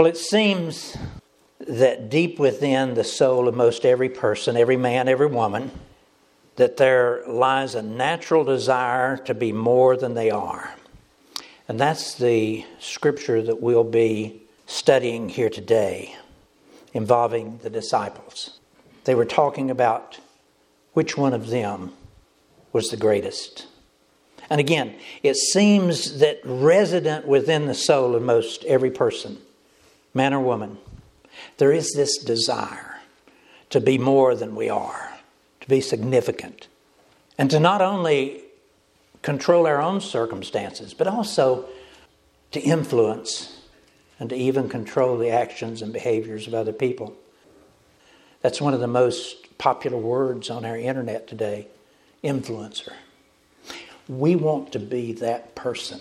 Well, it seems that deep within the soul of most every person, every man, every woman, that there lies a natural desire to be more than they are. And that's the scripture that we'll be studying here today involving the disciples. They were talking about which one of them was the greatest. And again, it seems that resident within the soul of most every person, man or woman, there is this desire to be more than we are, to be significant, and to not only control our own circumstances, but also to influence and to even control the actions and behaviors of other people. That's one of the most popular words on our internet today influencer. We want to be that person.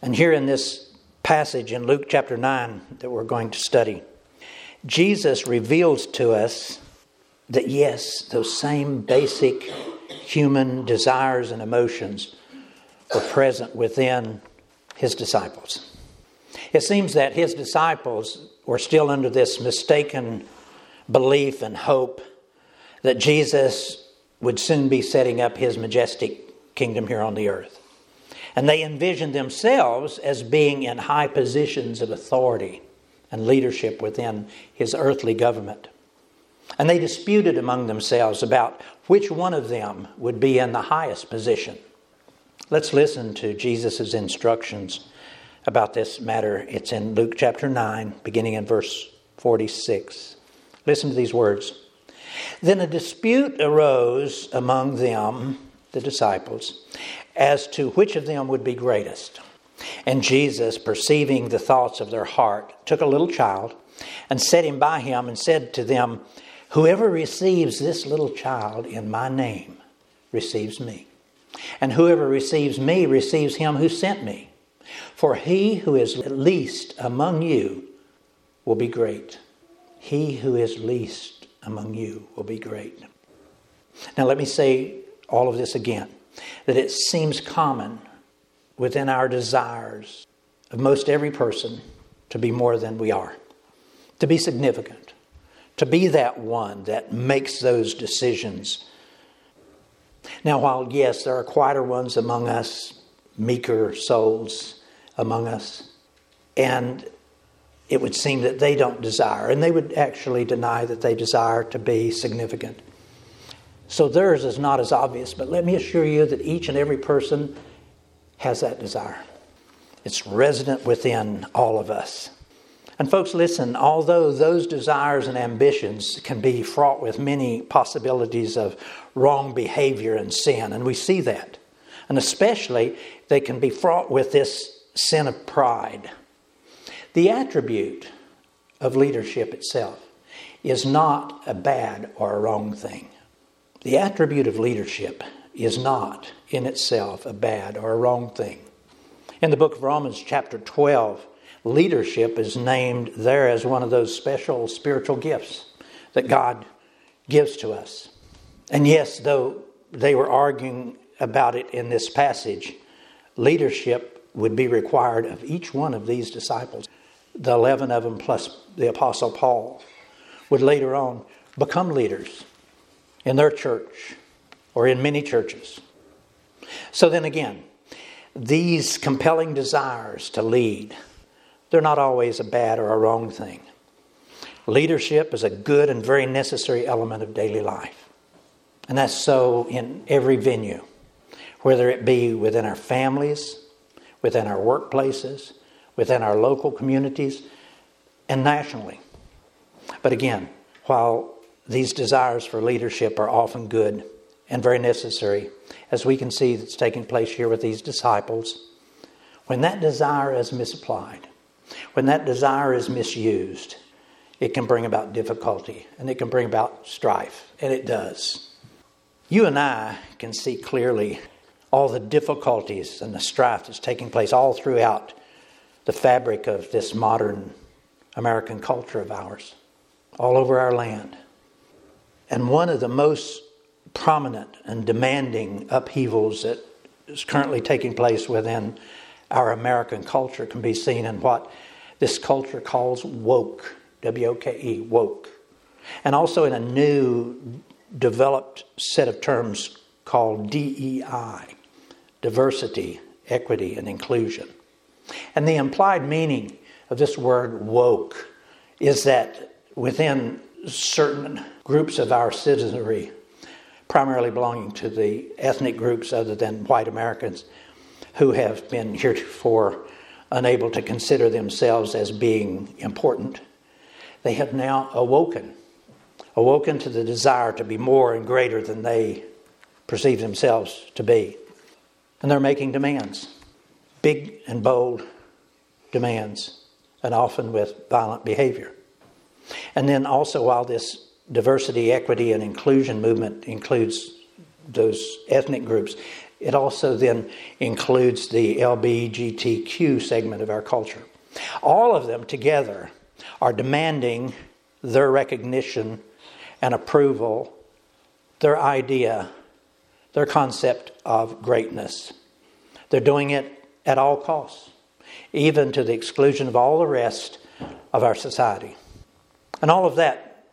And here in this passage in Luke chapter 9 that we're going to study, Jesus reveals to us that yes, those same basic human desires and emotions were present within his disciples. It seems that his disciples were still under this mistaken belief and hope that Jesus would soon be setting up his majestic kingdom here on the earth. And they envisioned themselves as being in high positions of authority and leadership within his earthly government. And they disputed among themselves about which one of them would be in the highest position. Let's listen to Jesus' instructions about this matter. It's in Luke chapter 9, beginning in verse 46. Listen to these words. Then a dispute arose among them, the disciples, as to which of them would be greatest. And Jesus, perceiving the thoughts of their heart, took a little child and set him by him and said to them, Whoever receives this little child in my name receives me. And whoever receives me receives him who sent me. For he who is least among you will be great. He who is least among you will be great. Now, let me say all of this again that it seems common within our desires of most every person to be more than we are, to be significant, to be that one that makes those decisions. Now, while yes, there are quieter ones among us, meeker souls among us, and it would seem that they don't desire, and they would actually deny that they desire to be significant. So theirs is not as obvious, but let me assure you that each and every person has that desire. It's resident within all of us. And, folks, listen, although those desires and ambitions can be fraught with many possibilities of wrong behavior and sin, and we see that, and especially they can be fraught with this sin of pride. The attribute of leadership itself is not a bad or a wrong thing. The attribute of leadership is not in itself a bad or a wrong thing. In the book of Romans, chapter 12, leadership is named there as one of those special spiritual gifts that God gives to us. And yes, though they were arguing about it in this passage, leadership would be required of each one of these disciples. The 11 of them, plus the Apostle Paul, would later on become leaders in their church or in many churches. So then again, these compelling desires to lead, they're not always a bad or a wrong thing. Leadership is a good and very necessary element of daily life. And that's so in every venue, whether it be within our families, within our workplaces, within our local communities, and nationally. But again, while these desires for leadership are often good, and very necessary, as we can see that's taking place here with these disciples. When that desire is misapplied, when that desire is misused, it can bring about difficulty and it can bring about strife, and it does. You and I can see clearly all the difficulties and the strife that's taking place all throughout the fabric of this modern American culture of ours, all over our land. And one of the most prominent and demanding upheavals that is currently taking place within our American culture can be seen in what this culture calls woke, W O K E, woke. And also in a new developed set of terms called DEI, diversity, equity, and inclusion. And the implied meaning of this word woke is that within certain groups of our citizenry, primarily belonging to the ethnic groups other than white Americans, who have been heretofore unable to consider themselves as being important, they have now awoken, awoken to the desire to be more and greater than they perceive themselves to be. And they're making demands, big and bold demands, and often with violent behavior. And then also, while this diversity, equity, and inclusion movement includes those ethnic groups, it also then includes the LBGTQ segment of our culture. All of them together are demanding their recognition and approval, their idea, their concept of greatness. They're doing it at all costs, even to the exclusion of all the rest of our society. And all of that,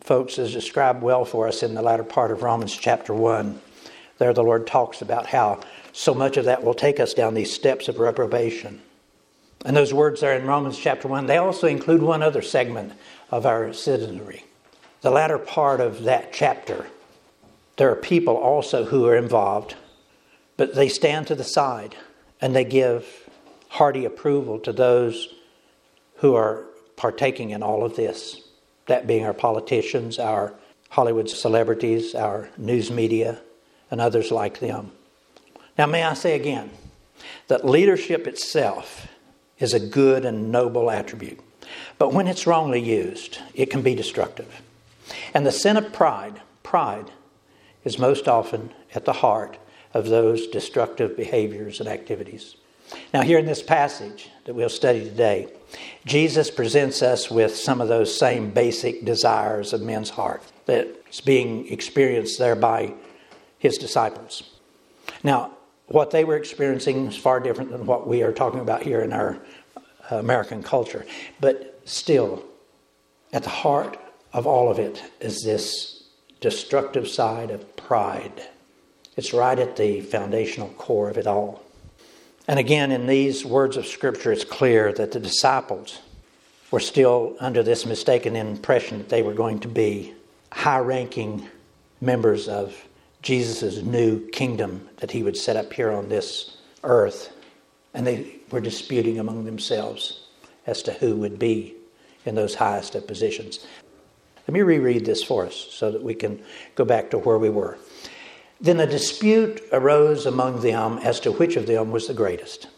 folks, is described well for us in the latter part of Romans chapter 1. There, the Lord talks about how so much of that will take us down these steps of reprobation. And those words there in Romans chapter 1, they also include one other segment of our citizenry. The latter part of that chapter, there are people also who are involved, but they stand to the side and they give hearty approval to those who are partaking in all of this that being our politicians, our Hollywood celebrities, our news media, and others like them. Now, may I say again that leadership itself is a good and noble attribute, but when it's wrongly used, it can be destructive. And the sin of pride, pride, is most often at the heart of those destructive behaviors and activities. Now, here in this passage that we'll study today, Jesus presents us with some of those same basic desires of men's heart that's being experienced there by his disciples. Now, what they were experiencing is far different than what we are talking about here in our uh, American culture. But still, at the heart of all of it is this destructive side of pride. It's right at the foundational core of it all. And again, in these words of Scripture, it's clear that the disciples were still under this mistaken impression that they were going to be high ranking members of Jesus' new kingdom that he would set up here on this earth. And they were disputing among themselves as to who would be in those highest of positions. Let me reread this for us so that we can go back to where we were. Then a dispute arose among them as to which of them was the greatest.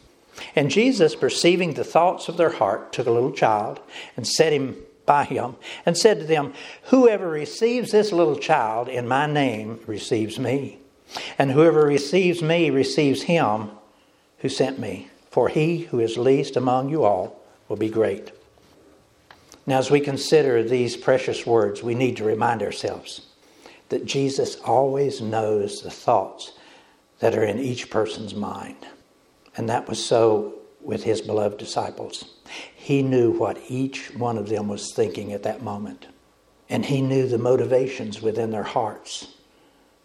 And Jesus, perceiving the thoughts of their heart, took a little child and set him by him and said to them, Whoever receives this little child in my name receives me. And whoever receives me receives him who sent me. For he who is least among you all will be great. Now, as we consider these precious words, we need to remind ourselves that Jesus always knows the thoughts that are in each person's mind. And that was so with his beloved disciples. He knew what each one of them was thinking at that moment. And he knew the motivations within their hearts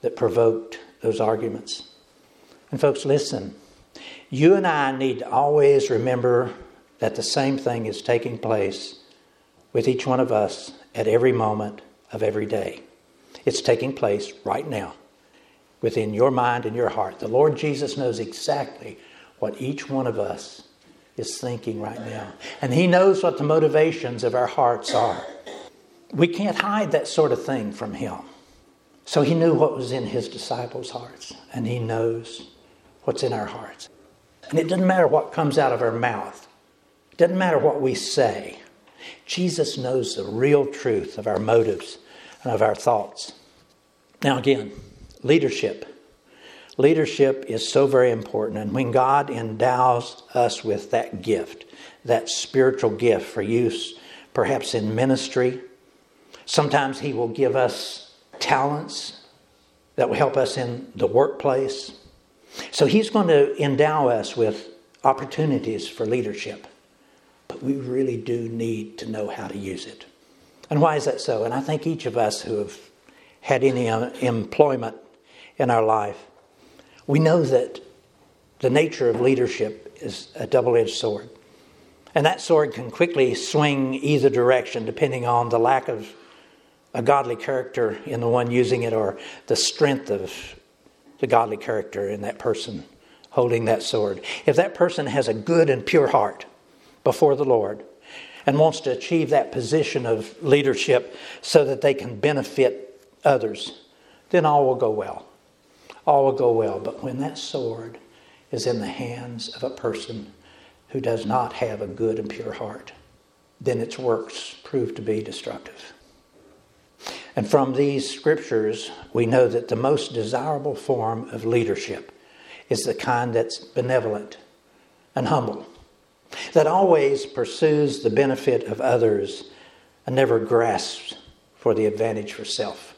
that provoked those arguments. And, folks, listen. You and I need to always remember that the same thing is taking place with each one of us at every moment of every day. It's taking place right now within your mind and your heart. The Lord Jesus knows exactly what each one of us is thinking right now. And He knows what the motivations of our hearts are. We can't hide that sort of thing from Him. So He knew what was in His disciples' hearts, and He knows what's in our hearts. And it doesn't matter what comes out of our mouth, it doesn't matter what we say. Jesus knows the real truth of our motives and of our thoughts. Now, again, leadership. Leadership is so very important. And when God endows us with that gift, that spiritual gift for use, perhaps in ministry, sometimes He will give us talents that will help us in the workplace. So He's going to endow us with opportunities for leadership but we really do need to know how to use it. And why is that so? And I think each of us who have had any uh, employment in our life, we know that the nature of leadership is a double edged sword. And that sword can quickly swing either direction depending on the lack of a godly character in the one using it or the strength of the godly character in that person holding that sword. If that person has a good and pure heart before the Lord and wants to achieve that position of leadership so that they can benefit others, then all will go well. All will go well. But when that sword is in the hands of a person who does not have a good and pure heart, then its works prove to be destructive. And from these scriptures, we know that the most desirable form of leadership is the kind that's benevolent and humble, that always pursues the benefit of others and never grasps for the advantage for self.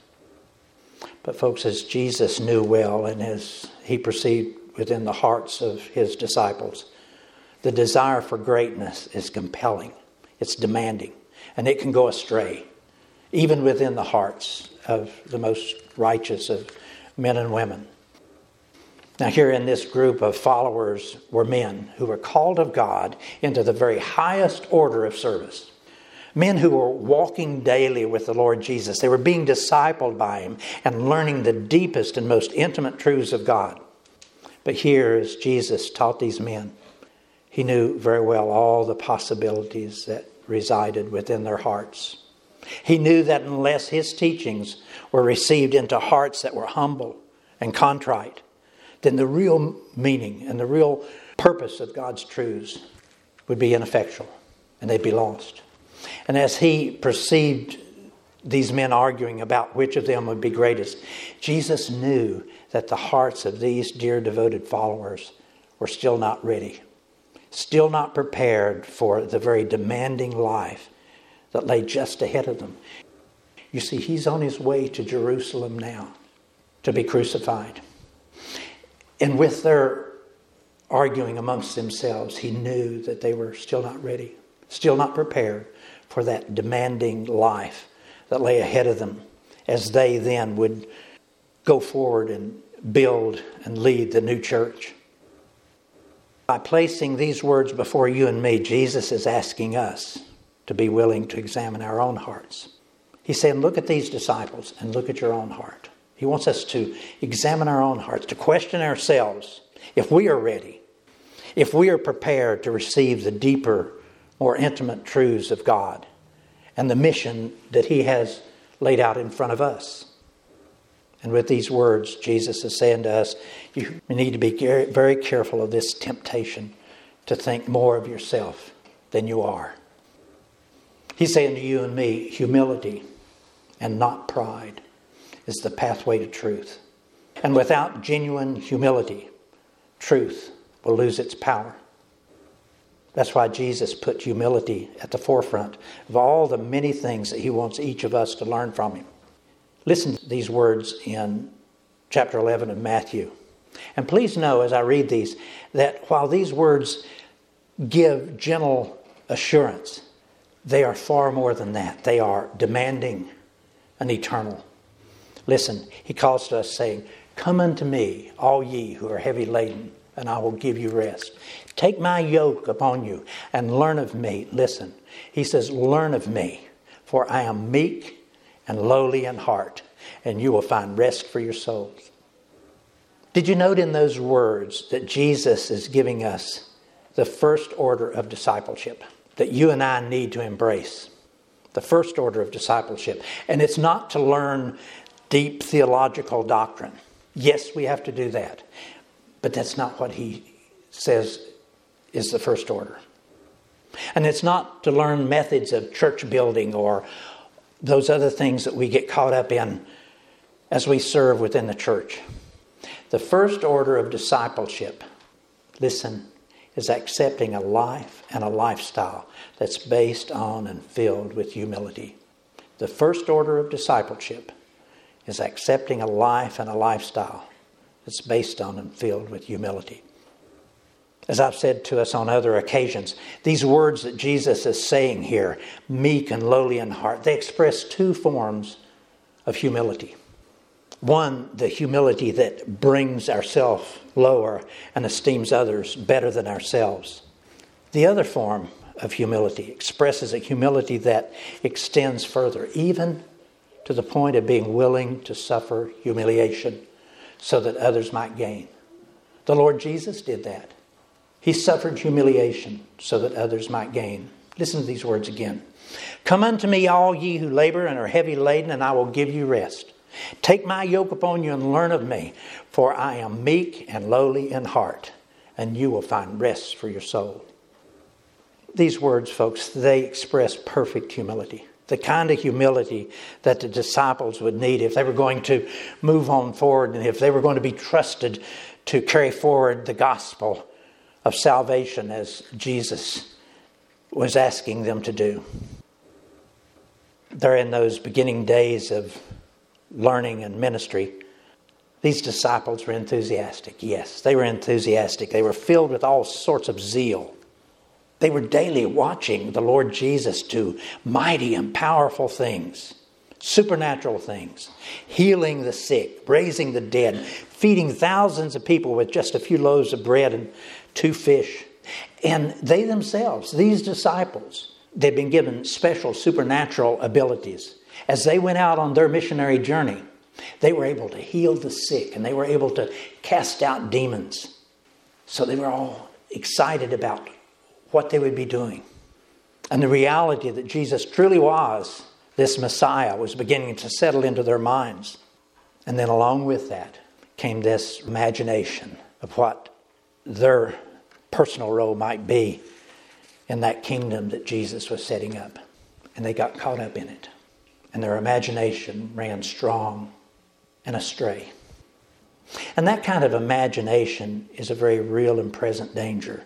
But, folks, as Jesus knew well and as he perceived within the hearts of his disciples, the desire for greatness is compelling, it's demanding, and it can go astray even within the hearts of the most righteous of men and women. Now, here in this group of followers were men who were called of God into the very highest order of service. Men who were walking daily with the Lord Jesus. They were being discipled by Him and learning the deepest and most intimate truths of God. But here, as Jesus taught these men, He knew very well all the possibilities that resided within their hearts. He knew that unless his teachings were received into hearts that were humble and contrite, then the real meaning and the real purpose of God's truths would be ineffectual and they'd be lost. And as he perceived these men arguing about which of them would be greatest, Jesus knew that the hearts of these dear devoted followers were still not ready, still not prepared for the very demanding life that lay just ahead of them. You see, he's on his way to Jerusalem now to be crucified. And with their arguing amongst themselves, he knew that they were still not ready, still not prepared for that demanding life that lay ahead of them as they then would go forward and build and lead the new church. By placing these words before you and me, Jesus is asking us to be willing to examine our own hearts. He's saying, Look at these disciples and look at your own heart. He wants us to examine our own hearts, to question ourselves if we are ready, if we are prepared to receive the deeper, more intimate truths of God and the mission that He has laid out in front of us. And with these words, Jesus is saying to us, you need to be very careful of this temptation to think more of yourself than you are. He's saying to you and me, humility and not pride is the pathway to truth. And without genuine humility, truth will lose its power. That's why Jesus put humility at the forefront of all the many things that he wants each of us to learn from him. Listen to these words in chapter 11 of Matthew. And please know as I read these that while these words give gentle assurance, they are far more than that. They are demanding an eternal. Listen, he calls to us, saying, Come unto me, all ye who are heavy laden, and I will give you rest. Take my yoke upon you and learn of me. Listen, he says, Learn of me, for I am meek and lowly in heart, and you will find rest for your souls. Did you note in those words that Jesus is giving us the first order of discipleship? that you and I need to embrace. The first order of discipleship. And it's not to learn deep theological doctrine. Yes, we have to do that. But that's not what he says is the first order. And it's not to learn methods of church building or those other things that we get caught up in as we serve within the church. The first order of discipleship, listen, is accepting a life and a lifestyle that's based on and filled with humility. The first order of discipleship is accepting a life and a lifestyle that's based on and filled with humility. As I've said to us on other occasions, these words that Jesus is saying here, meek and lowly in heart, they express two forms of humility. One, the humility that brings ourselves lower and esteems others better than ourselves. The other form of humility expresses a humility that extends further, even to the point of being willing to suffer humiliation so that others might gain. The Lord Jesus did that. He suffered humiliation so that others might gain. Listen to these words again. Come unto me, all ye who labor and are heavy laden, and I will give you rest. Take my yoke upon you and learn of me, for I am meek and lowly in heart, and you will find rest for your soul. These words, folks, they express perfect humility. The kind of humility that the disciples would need if they were going to move on forward and if they were going to be trusted to carry forward the gospel of salvation as Jesus was asking them to do. They're in those beginning days of learning and ministry. These disciples were enthusiastic. Yes, they were enthusiastic. They were filled with all sorts of zeal. They were daily watching the Lord Jesus do mighty and powerful things, supernatural things, healing the sick, raising the dead, feeding thousands of people with just a few loaves of bread and two fish. And they themselves, these disciples, they've been given special supernatural abilities. As they went out on their missionary journey, they were able to heal the sick and they were able to cast out demons. So they were all excited about what they would be doing. And the reality that Jesus truly was this Messiah was beginning to settle into their minds. And then, along with that, came this imagination of what their personal role might be in that kingdom that Jesus was setting up. And they got caught up in it. And their imagination ran strong and astray. And that kind of imagination is a very real and present danger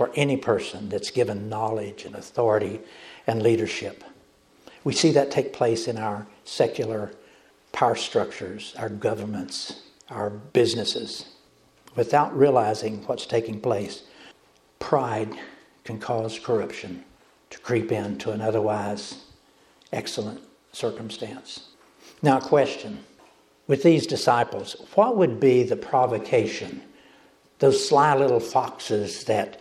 for any person that's given knowledge and authority and leadership. We see that take place in our secular power structures, our governments, our businesses, without realizing what's taking place. Pride can cause corruption to creep into an otherwise excellent circumstance. Now, question with these disciples what would be the provocation? Those sly little foxes that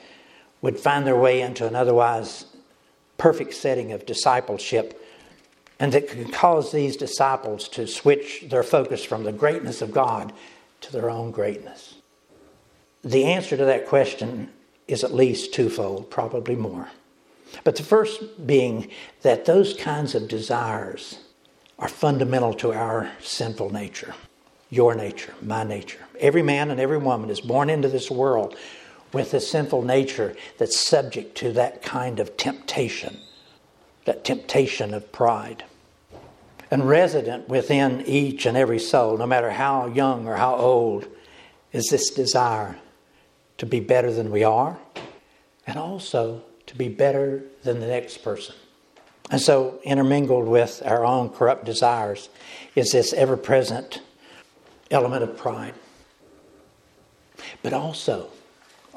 would find their way into an otherwise perfect setting of discipleship and that could cause these disciples to switch their focus from the greatness of God to their own greatness? The answer to that question is at least twofold, probably more. But the first being that those kinds of desires are fundamental to our sinful nature. Your nature, my nature. Every man and every woman is born into this world with a sinful nature that's subject to that kind of temptation, that temptation of pride. And resident within each and every soul, no matter how young or how old, is this desire to be better than we are and also to be better than the next person. And so, intermingled with our own corrupt desires is this ever present element of pride. But also,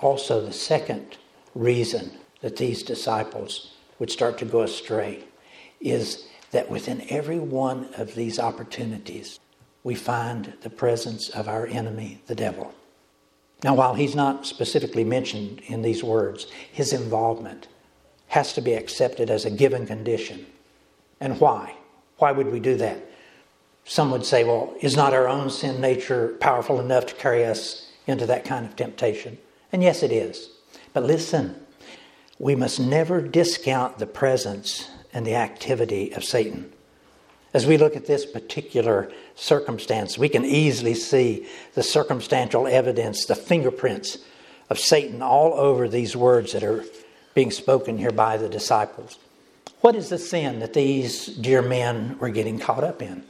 also the second reason that these disciples would start to go astray is that within every one of these opportunities, we find the presence of our enemy, the devil. Now, while he's not specifically mentioned in these words, his involvement has to be accepted as a given condition. And why? Why would we do that? Some would say, well, is not our own sin nature powerful enough to carry us into that kind of temptation? And yes, it is. But listen, we must never discount the presence and the activity of Satan. As we look at this particular circumstance, we can easily see the circumstantial evidence, the fingerprints of Satan all over these words that are being spoken here by the disciples. What is the sin that these dear men were getting caught up in?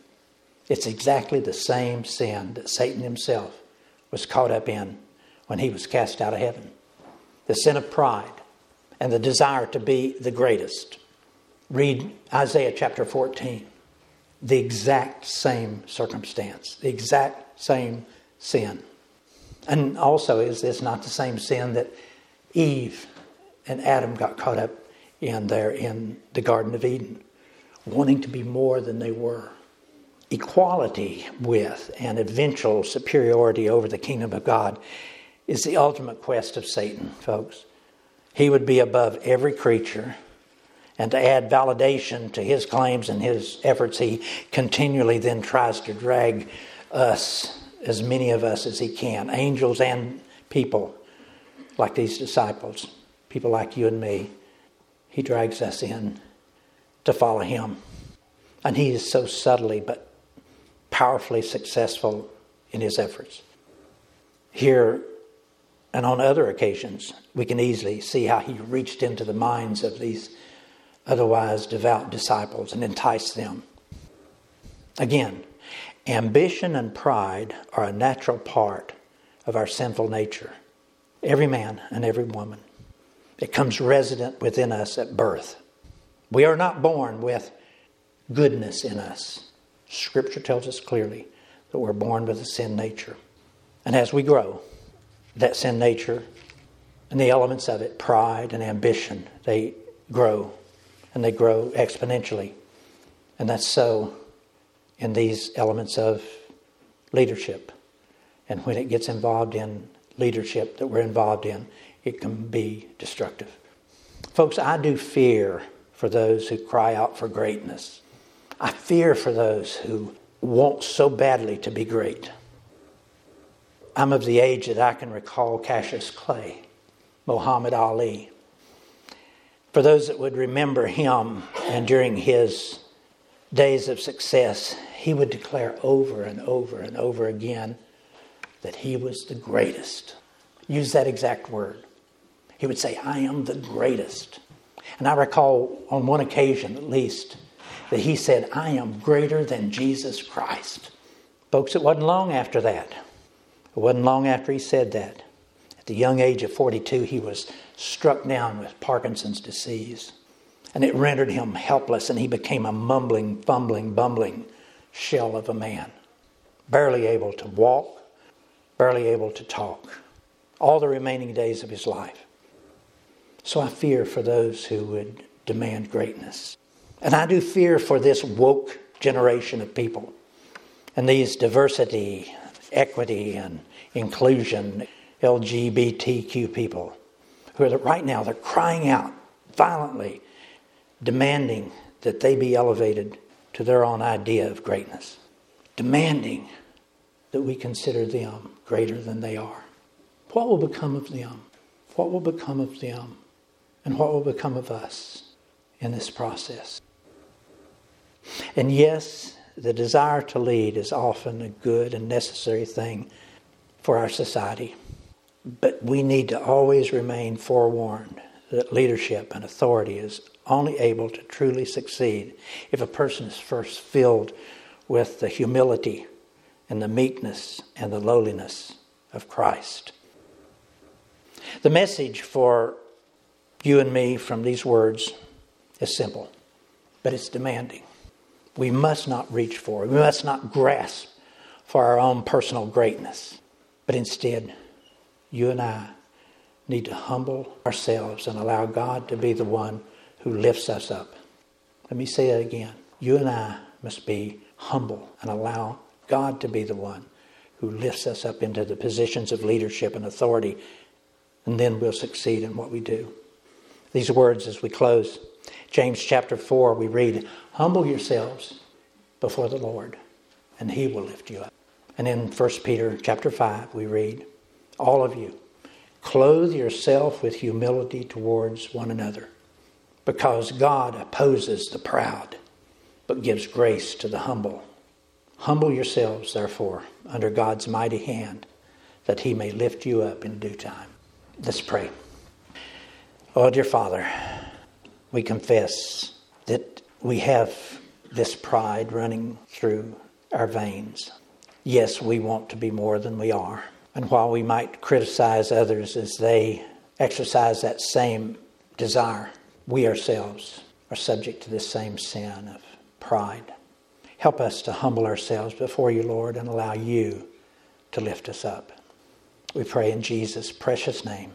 It's exactly the same sin that Satan himself was caught up in when he was cast out of heaven the sin of pride and the desire to be the greatest. Read Isaiah chapter 14. The exact same circumstance, the exact same sin. And also, is this not the same sin that Eve and Adam got caught up in there in the Garden of Eden, wanting to be more than they were. Equality with and eventual superiority over the kingdom of God is the ultimate quest of Satan, folks. He would be above every creature. And to add validation to his claims and his efforts, he continually then tries to drag us, as many of us as he can, angels and people like these disciples, people like you and me. He drags us in to follow him. And he is so subtly but powerfully successful in his efforts. Here and on other occasions, we can easily see how he reached into the minds of these otherwise devout disciples and enticed them. Again, ambition and pride are a natural part of our sinful nature, every man and every woman. It comes resident within us at birth. We are not born with goodness in us. Scripture tells us clearly that we're born with a sin nature. And as we grow, that sin nature and the elements of it, pride and ambition, they grow and they grow exponentially. And that's so in these elements of leadership. And when it gets involved in leadership that we're involved in, it can be destructive. Folks, I do fear for those who cry out for greatness. I fear for those who want so badly to be great. I'm of the age that I can recall Cassius Clay, Muhammad Ali. For those that would remember him and during his days of success, he would declare over and over and over again that he was the greatest. Use that exact word. He would say, I am the greatest. And I recall on one occasion at least that he said, I am greater than Jesus Christ. Folks, it wasn't long after that it wasn't long after he said that. At the young age of 42, he was struck down with Parkinson's disease. And it rendered him helpless, and he became a mumbling, fumbling, bumbling shell of a man, barely able to walk, barely able to talk, all the remaining days of his life. So I fear for those who would demand greatness. And I do fear for this woke generation of people and these diversity equity and inclusion, LGBTQ people, who are right now, they're crying out violently, demanding that they be elevated to their own idea of greatness, demanding that we consider them greater than they are. What will become of them? What will become of them? And what will become of us in this process? And yes, the desire to lead is often a good and necessary thing for our society. But we need to always remain forewarned that leadership and authority is only able to truly succeed if a person is first filled with the humility and the meekness and the lowliness of Christ. The message for you and me from these words is simple, but it's demanding we must not reach for. It. We must not grasp for our own personal greatness. But instead, you and I need to humble ourselves and allow God to be the one who lifts us up. Let me say it again. You and I must be humble and allow God to be the one who lifts us up into the positions of leadership and authority, and then we'll succeed in what we do. These words as we close. James chapter 4, we read, Humble yourselves before the Lord, and he will lift you up. And in 1 Peter chapter 5, we read, All of you, clothe yourself with humility towards one another, because God opposes the proud, but gives grace to the humble. Humble yourselves, therefore, under God's mighty hand, that he may lift you up in due time. Let's pray. Oh, dear Father, we confess that we have this pride running through our veins. Yes, we want to be more than we are. And while we might criticize others as they exercise that same desire, we ourselves are subject to this same sin of pride. Help us to humble ourselves before you, Lord, and allow you to lift us up. We pray in Jesus' precious name.